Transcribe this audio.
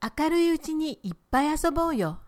明るいうちにいっぱい遊ぼうよ。